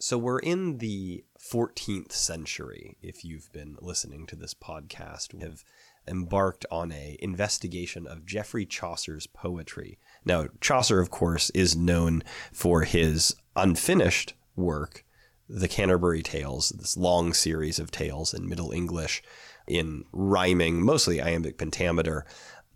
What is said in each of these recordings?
So we're in the 14th century. If you've been listening to this podcast, we have embarked on a investigation of Geoffrey Chaucer's poetry. Now, Chaucer, of course, is known for his unfinished work, the Canterbury Tales, this long series of tales in Middle English in rhyming, mostly iambic pentameter.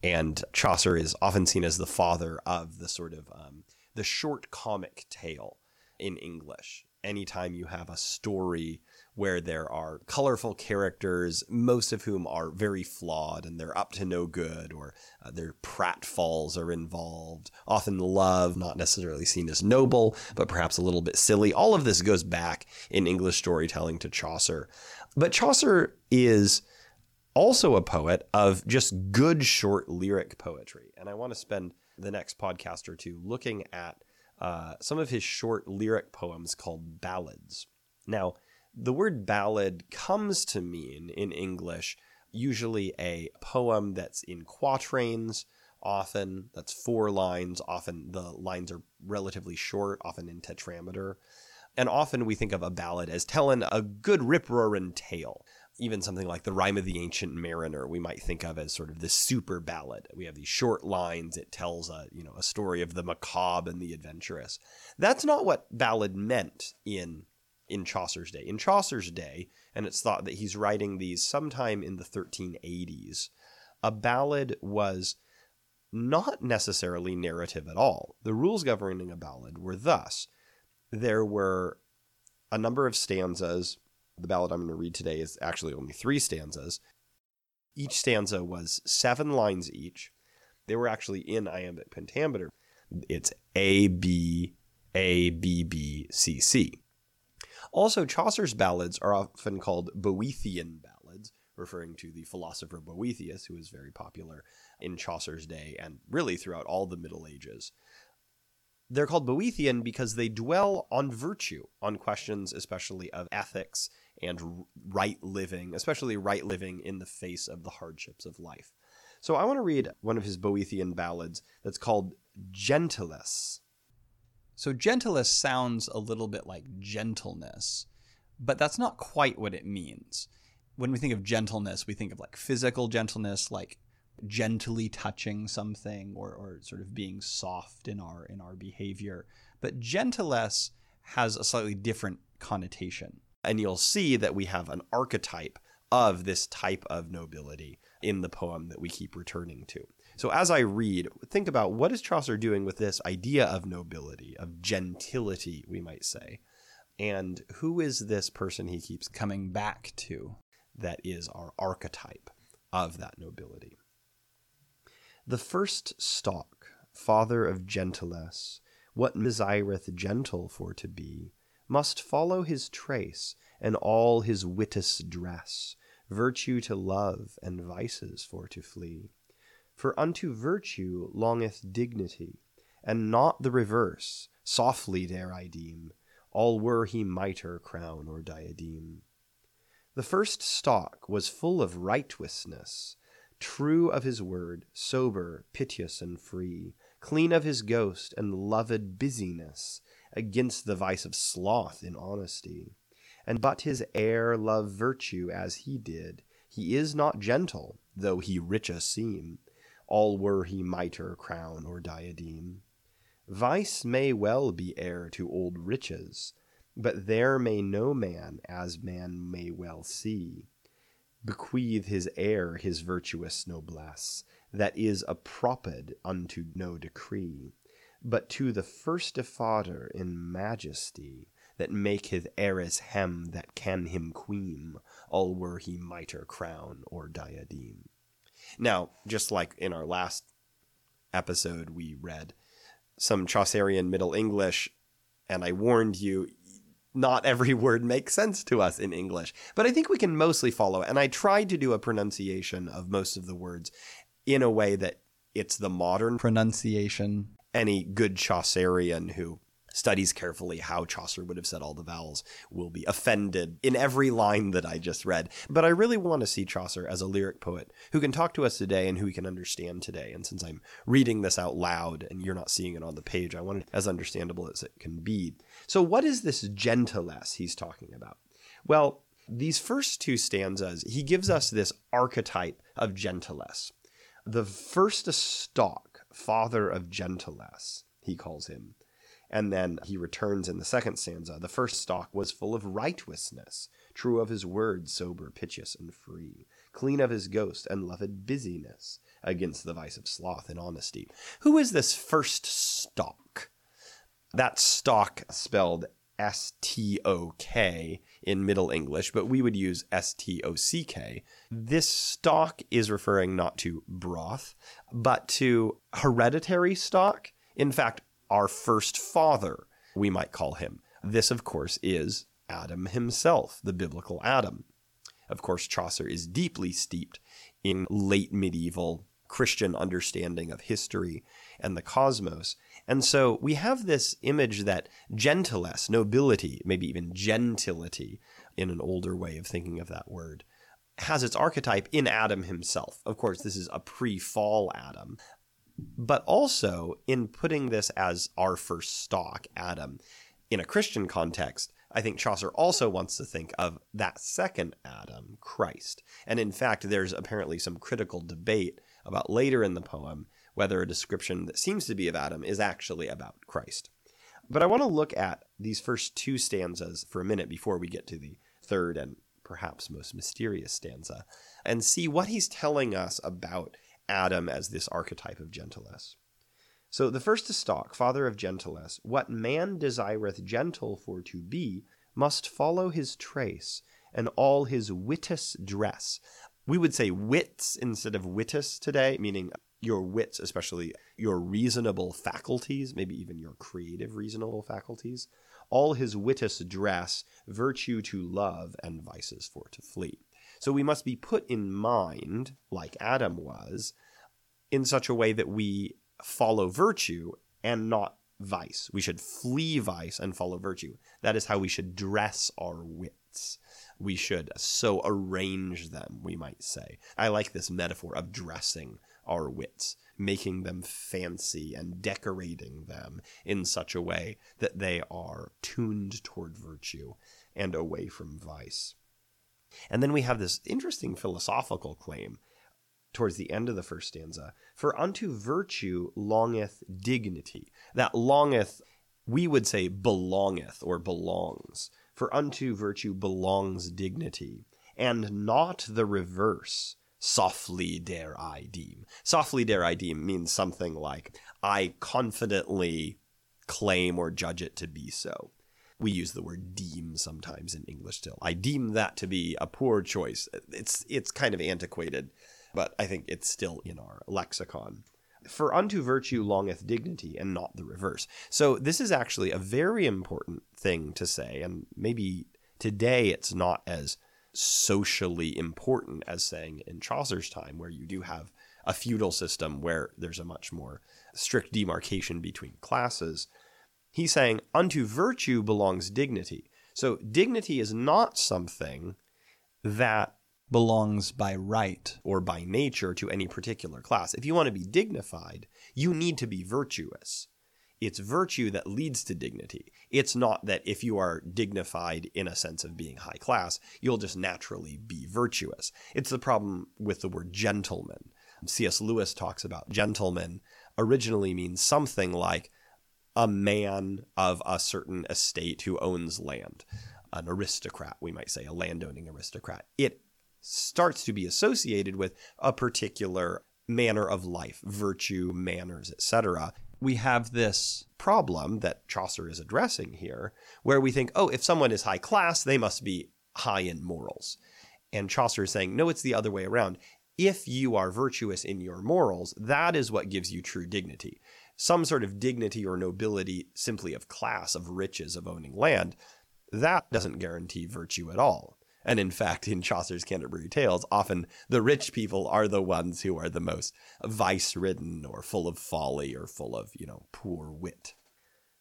And Chaucer is often seen as the father of the sort of um, the short comic tale in English anytime you have a story where there are colorful characters, most of whom are very flawed and they're up to no good, or uh, their pratfalls are involved. Often love, not necessarily seen as noble, but perhaps a little bit silly. All of this goes back in English storytelling to Chaucer. But Chaucer is also a poet of just good short lyric poetry. And I want to spend the next podcast or two looking at uh, some of his short lyric poems called ballads. Now, the word ballad comes to mean in English usually a poem that's in quatrains, often that's four lines, often the lines are relatively short, often in tetrameter. And often we think of a ballad as telling a good rip roaring tale even something like the Rhyme of the Ancient Mariner, we might think of as sort of this super ballad. We have these short lines. It tells a you know a story of the macabre and the adventurous. That's not what ballad meant in in Chaucer's day. In Chaucer's day, and it's thought that he's writing these sometime in the 1380s. A ballad was not necessarily narrative at all. The rules governing a ballad were thus: there were a number of stanzas the ballad I'm going to read today is actually only three stanzas. Each stanza was seven lines each. They were actually in iambic pentameter. It's A, B, A, B, B, C, C. Also, Chaucer's ballads are often called Boethian ballads, referring to the philosopher Boethius, who was very popular in Chaucer's day and really throughout all the Middle Ages. They're called Boethian because they dwell on virtue, on questions especially of ethics and right living, especially right living in the face of the hardships of life. So I want to read one of his Boethian ballads that's called Gentillesse. So gentillesse sounds a little bit like gentleness, but that's not quite what it means. When we think of gentleness, we think of like physical gentleness, like gently touching something or, or sort of being soft in our in our behavior. But gentillesse has a slightly different connotation. And you'll see that we have an archetype of this type of nobility in the poem that we keep returning to. So as I read, think about what is Chaucer doing with this idea of nobility, of gentility, we might say. And who is this person he keeps coming back to that is our archetype of that nobility? The first stalk, father of gentillesse, what desireth gentle for to be, must follow his trace and all his witous dress, virtue to love and vices for to flee. For unto virtue longeth dignity, and not the reverse, softly dare I deem, all were he mitre, crown, or diadem. The first stock was full of righteousness, true of his word, sober, piteous, and free, clean of his ghost, and loved busyness, against the vice of sloth in honesty. And but his heir love virtue as he did, he is not gentle, though he rich richer seem, all were he mitre, crown, or diadem. Vice may well be heir to old riches, but there may no man, as man may well see, bequeath his heir his virtuous noblesse, that is approped unto no decree but to the first father in majesty, that maketh heiress hem that can him queem, all were he mitre, crown, or diadem. Now, just like in our last episode, we read some Chaucerian Middle English, and I warned you, not every word makes sense to us in English, but I think we can mostly follow. And I tried to do a pronunciation of most of the words in a way that it's the modern pronunciation any good Chaucerian who studies carefully how Chaucer would have said all the vowels will be offended in every line that I just read. But I really want to see Chaucer as a lyric poet who can talk to us today and who we can understand today. And since I'm reading this out loud and you're not seeing it on the page, I want it as understandable as it can be. So, what is this gentilesse he's talking about? Well, these first two stanzas, he gives us this archetype of gentilesse. The first stock, father of gentilesse, he calls him. And then he returns in the second stanza. The first stock was full of righteousness, true of his word, sober, piteous, and free, clean of his ghost, and loved busyness, against the vice of sloth and honesty. Who is this first stock? That stock spelled S T O K in Middle English, but we would use S T O C K. This stock is referring not to broth, but to hereditary stock. In fact, our first father, we might call him. This, of course, is Adam himself, the biblical Adam. Of course, Chaucer is deeply steeped in late medieval Christian understanding of history and the cosmos. And so we have this image that gentilesse, nobility, maybe even gentility, in an older way of thinking of that word, has its archetype in Adam himself. Of course, this is a pre fall Adam, but also in putting this as our first stock, Adam, in a Christian context, I think Chaucer also wants to think of that second Adam, Christ. And in fact, there's apparently some critical debate about later in the poem whether a description that seems to be of Adam is actually about Christ. But I want to look at these first two stanzas for a minute before we get to the third and perhaps most mysterious stanza and see what he's telling us about Adam as this archetype of gentleness. So the first to stock, father of gentleness, what man desireth gentle for to be, must follow his trace, and all his wittus dress. We would say wits instead of wittus today, meaning your wits, especially your reasonable faculties, maybe even your creative reasonable faculties. All his wittus dress, virtue to love, and vices for to flee. So we must be put in mind, like Adam was, in such a way that we follow virtue and not vice. We should flee vice and follow virtue. That is how we should dress our wits. We should so arrange them, we might say. I like this metaphor of dressing our wits, making them fancy and decorating them in such a way that they are tuned toward virtue and away from vice. And then we have this interesting philosophical claim towards the end of the first stanza For unto virtue longeth dignity. That longeth, we would say belongeth or belongs. For unto virtue belongs dignity, and not the reverse. Softly dare I deem. Softly dare I deem means something like, I confidently claim or judge it to be so we use the word deem sometimes in English still. I deem that to be a poor choice. It's it's kind of antiquated, but I think it's still in our lexicon. For unto virtue longeth dignity, and not the reverse. So this is actually a very important thing to say, and maybe today it's not as socially important as saying in Chaucer's time, where you do have a feudal system where there's a much more strict demarcation between classes. He's saying, unto virtue belongs dignity. So dignity is not something that belongs by right or by nature to any particular class. If you want to be dignified, you need to be virtuous. It's virtue that leads to dignity. It's not that if you are dignified in a sense of being high class, you'll just naturally be virtuous. It's the problem with the word gentleman. C.S. Lewis talks about gentleman originally means something like a man of a certain estate who owns land, an aristocrat, we might say, a landowning aristocrat. It starts to be associated with a particular manner of life, virtue, manners, etc. We have this problem that Chaucer is addressing here, where we think, oh, if someone is high class, they must be high in morals. And Chaucer is saying, no, it's the other way around. If you are virtuous in your morals, that is what gives you true dignity some sort of dignity or nobility simply of class, of riches, of owning land, that doesn't guarantee virtue at all. And in fact, in Chaucer's Canterbury Tales, often the rich people are the ones who are the most vice ridden or full of folly or full of, you know, poor wit.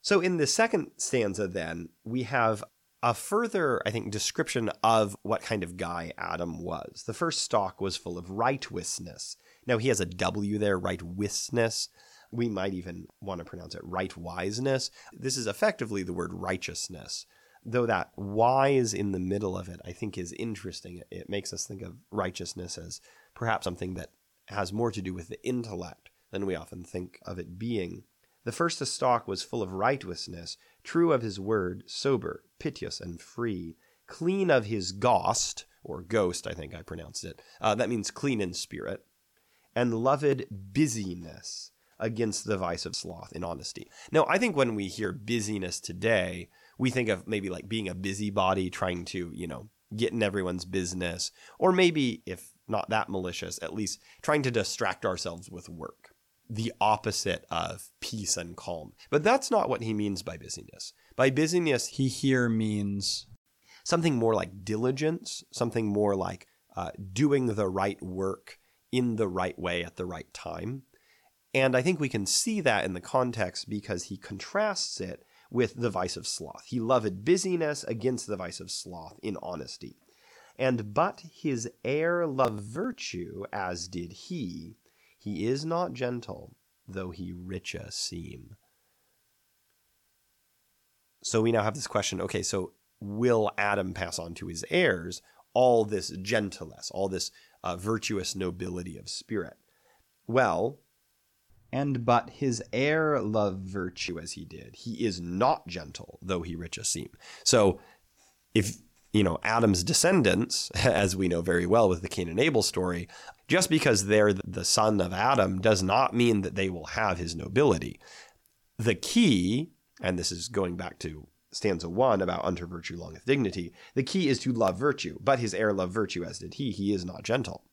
So in the second stanza, then, we have a further, I think, description of what kind of guy Adam was. The first stalk was full of rightwisness. Now he has a W there, rightwisness. We might even want to pronounce it right wiseness. This is effectively the word righteousness. Though that wise in the middle of it, I think, is interesting. It makes us think of righteousness as perhaps something that has more to do with the intellect than we often think of it being. The first stalk was full of righteousness, true of his word, sober, piteous, and free, clean of his gost, or ghost, I think I pronounced it. Uh, that means clean in spirit, and loved busyness against the vice of sloth in honesty. Now, I think when we hear busyness today, we think of maybe like being a busybody, trying to, you know, get in everyone's business, or maybe, if not that malicious, at least trying to distract ourselves with work the opposite of peace and calm. But that's not what he means by busyness. By busyness, he here means something more like diligence, something more like uh, doing the right work in the right way at the right time. And I think we can see that in the context because he contrasts it with the vice of sloth. He loved busyness against the vice of sloth in honesty. And but his heir love virtue, as did he, he is not gentle, though he richer seem. So we now have this question okay, so will Adam pass on to his heirs all this gentleness, all this uh, virtuous nobility of spirit? Well, and but his heir love virtue as he did. He is not gentle, though he richer seem. So if you know, Adam's descendants, as we know very well with the Cain and Abel story, just because they're the son of Adam does not mean that they will have his nobility. The key, and this is going back to stanza one about unto virtue longeth dignity, the key is to love virtue, but his heir love virtue as did he. He is not gentle.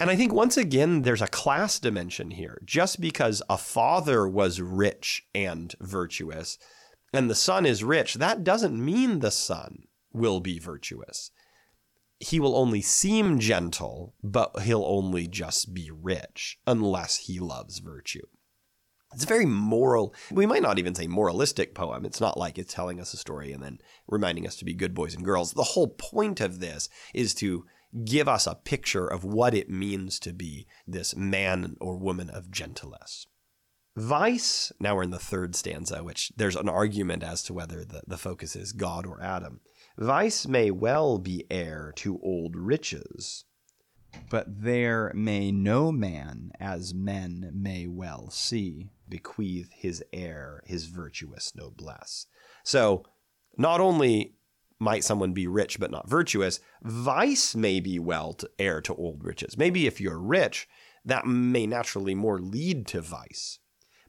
And I think once again, there's a class dimension here. Just because a father was rich and virtuous and the son is rich, that doesn't mean the son will be virtuous. He will only seem gentle, but he'll only just be rich unless he loves virtue. It's a very moral, we might not even say moralistic poem. It's not like it's telling us a story and then reminding us to be good boys and girls. The whole point of this is to give us a picture of what it means to be this man or woman of gentleness. Vice, now we're in the third stanza, which there's an argument as to whether the, the focus is God or Adam. Vice may well be heir to old riches. But there may no man, as men may well see, bequeath his heir his virtuous noblesse. So, not only might someone be rich but not virtuous, vice may be well to heir to old riches. Maybe if you're rich, that may naturally more lead to vice.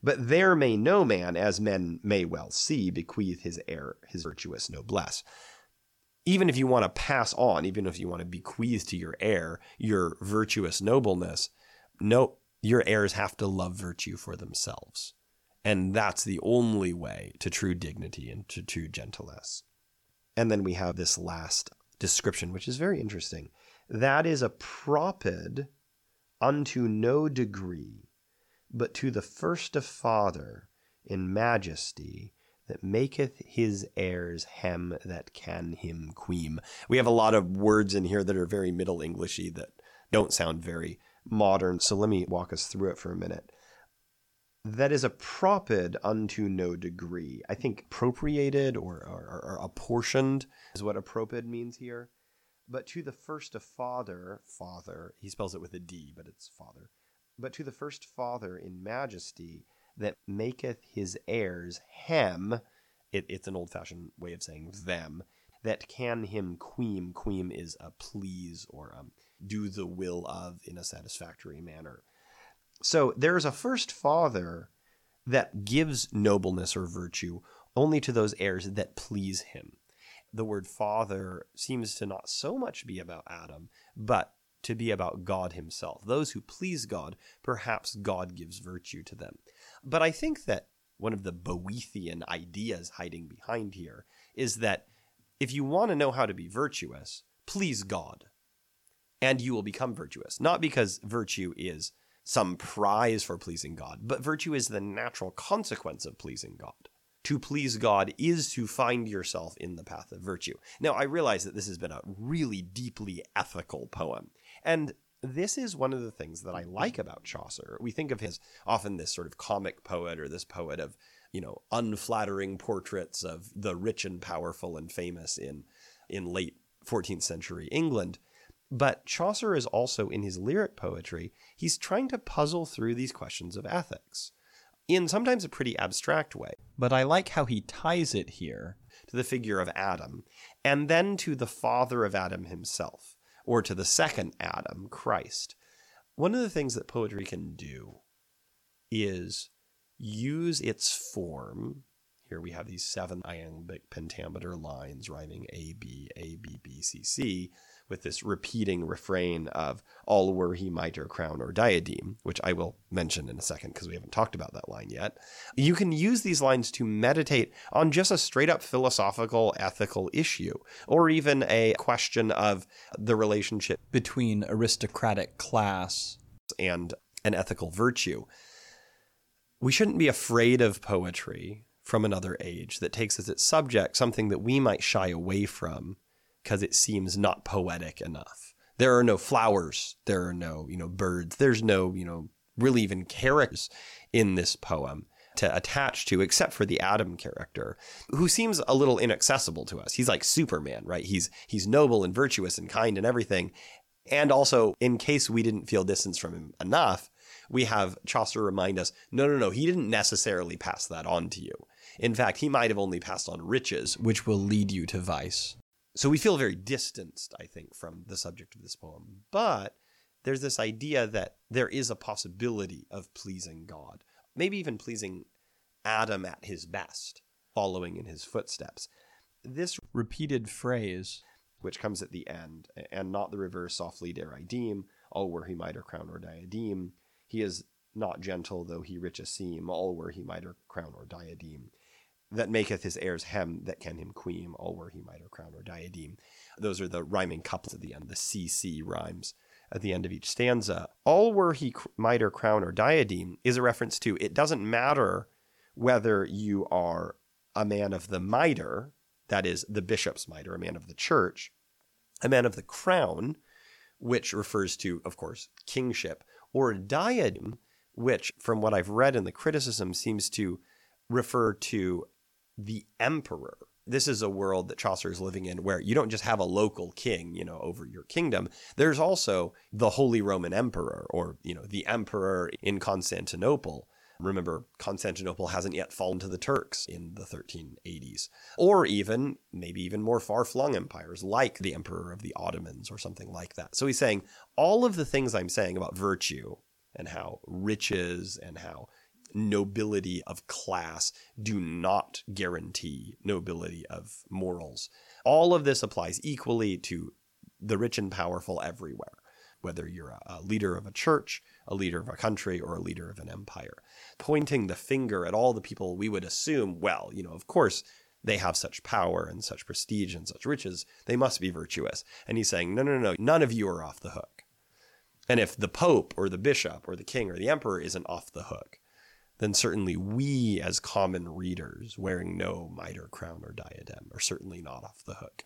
But there may no man, as men may well see, bequeath his heir his virtuous noblesse even if you want to pass on, even if you want to bequeath to your heir your virtuous nobleness, no, your heirs have to love virtue for themselves. And that's the only way to true dignity and to true gentleness. And then we have this last description, which is very interesting. That is a proped unto no degree, but to the first of father in majesty that maketh his heirs hem that can him queem. We have a lot of words in here that are very Middle Englishy that don't sound very modern. So let me walk us through it for a minute. That is a proped unto no degree. I think appropriated or, or, or apportioned is what proped means here. But to the first a father, father, he spells it with a D, but it's father. But to the first father in majesty, that maketh his heirs hem, it, it's an old fashioned way of saying them, that can him queem. Queem is a please or um, do the will of in a satisfactory manner. So there's a first father that gives nobleness or virtue only to those heirs that please him. The word father seems to not so much be about Adam, but to be about God himself. Those who please God, perhaps God gives virtue to them. But I think that one of the Boethian ideas hiding behind here is that if you want to know how to be virtuous, please God, and you will become virtuous. Not because virtue is some prize for pleasing God, but virtue is the natural consequence of pleasing God. to please God is to find yourself in the path of virtue. Now, I realize that this has been a really deeply ethical poem. And this is one of the things that I like about Chaucer. We think of his often this sort of comic poet or this poet of, you know, unflattering portraits of the rich and powerful and famous in in late 14th century England. But Chaucer is also in his lyric poetry, he's trying to puzzle through these questions of ethics in sometimes a pretty abstract way. But I like how he ties it here to the figure of Adam and then to the father of Adam himself, or to the second Adam, Christ. One of the things that poetry can do is use its form. Here we have these seven iambic pentameter lines rhyming A, B, A, B, B, C, C with this repeating refrain of all were he mitre, crown, or diadem, which I will mention in a second because we haven't talked about that line yet. You can use these lines to meditate on just a straight up philosophical, ethical issue, or even a question of the relationship between aristocratic class and an ethical virtue. We shouldn't be afraid of poetry from another age that takes as its subject something that we might shy away from because it seems not poetic enough. There are no flowers, there are no, you know, birds, there's no, you know, really even characters in this poem to attach to except for the Adam character who seems a little inaccessible to us. He's like Superman, right? He's he's noble and virtuous and kind and everything. And also in case we didn't feel distance from him enough, we have Chaucer remind us, no no no, he didn't necessarily pass that on to you. In fact, he might have only passed on riches, which will lead you to vice. So we feel very distanced, I think, from the subject of this poem. But there's this idea that there is a possibility of pleasing God, maybe even pleasing Adam at his best, following in his footsteps. This repeated phrase, which comes at the end, and not the reverse, softly dare I deem, all were he mitre, crown, or diadem. He is not gentle, though he rich a seem, all were he mitre, crown, or diadem that maketh his heirs hem that can him queem, all were he mitre, crown, or diadem. Those are the rhyming couplets at the end, the CC rhymes at the end of each stanza. All were he mitre, crown, or diadem is a reference to it doesn't matter whether you are a man of the mitre, that is, the bishop's mitre, a man of the church, a man of the crown, which refers to, of course, kingship, or diadem, which, from what I've read in the criticism, seems to refer to the emperor. This is a world that Chaucer is living in where you don't just have a local king, you know, over your kingdom. There's also the Holy Roman Emperor or, you know, the emperor in Constantinople. Remember, Constantinople hasn't yet fallen to the Turks in the 1380s. Or even, maybe even more far flung empires like the Emperor of the Ottomans or something like that. So he's saying all of the things I'm saying about virtue and how riches and how nobility of class do not guarantee nobility of morals. All of this applies equally to the rich and powerful everywhere, whether you're a, leader of a church, a leader of a country, or a leader of an empire. Pointing the finger at all the people we would assume, well, you know, of course, they have such power and such prestige and such riches, they must be virtuous. And he's saying, no, no, no, none of you are off the hook. And if the Pope or the Bishop or the King or the Emperor isn't off the hook, then certainly we, as common readers, wearing no mitre, crown, or diadem, are certainly not off the hook.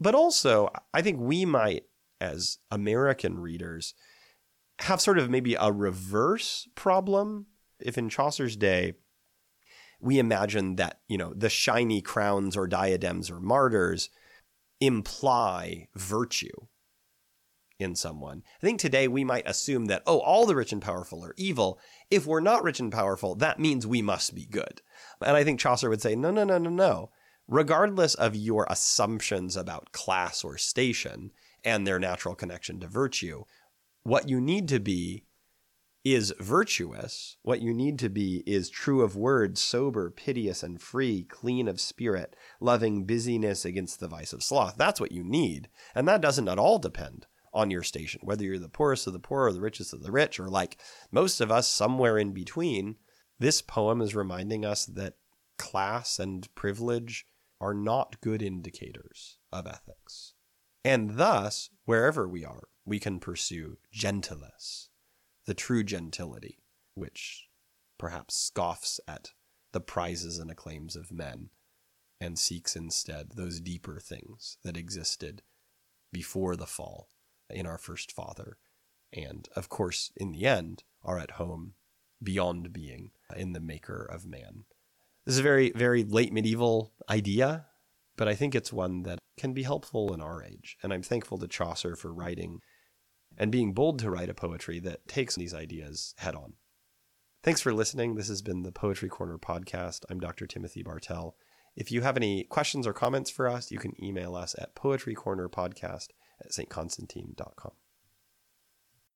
But also, I think we might, as American readers, have sort of maybe a reverse problem. If in Chaucer's day, we imagine that, you know, the shiny crowns or diadems or mitres imply virtue in someone. I think today we might assume that, oh, all the rich and powerful are evil. If we're not rich and powerful, that means we must be good. And I think Chaucer would say, no, no, no, no, no. Regardless of your assumptions about class or station and their natural connection to virtue, what you need to be is virtuous. What you need to be is true of word, sober, piteous, and free, clean of spirit, loving busyness against the vice of sloth. That's what you need. And that doesn't at all depend on your station, whether you're the poorest of the poor or the richest of the rich, or like most of us, somewhere in between. This poem is reminding us that class and privilege are not good indicators of ethics. And thus, wherever we are, we can pursue gentleness, the true gentility, which perhaps scoffs at the prizes and acclaims of men and seeks instead those deeper things that existed before the fall in our first father. And of course, in the end, are at home beyond being in the maker of man. This is a very, very late medieval idea, but I think it's one that can be helpful in our age. And I'm thankful to Chaucer for writing and being bold to write a poetry that takes these ideas head on. Thanks for listening. This has been the Poetry Corner podcast. I'm Dr. Timothy Bartel. If you have any questions or comments for us, you can email us at poetrycornerpodcast at stconstantine.com.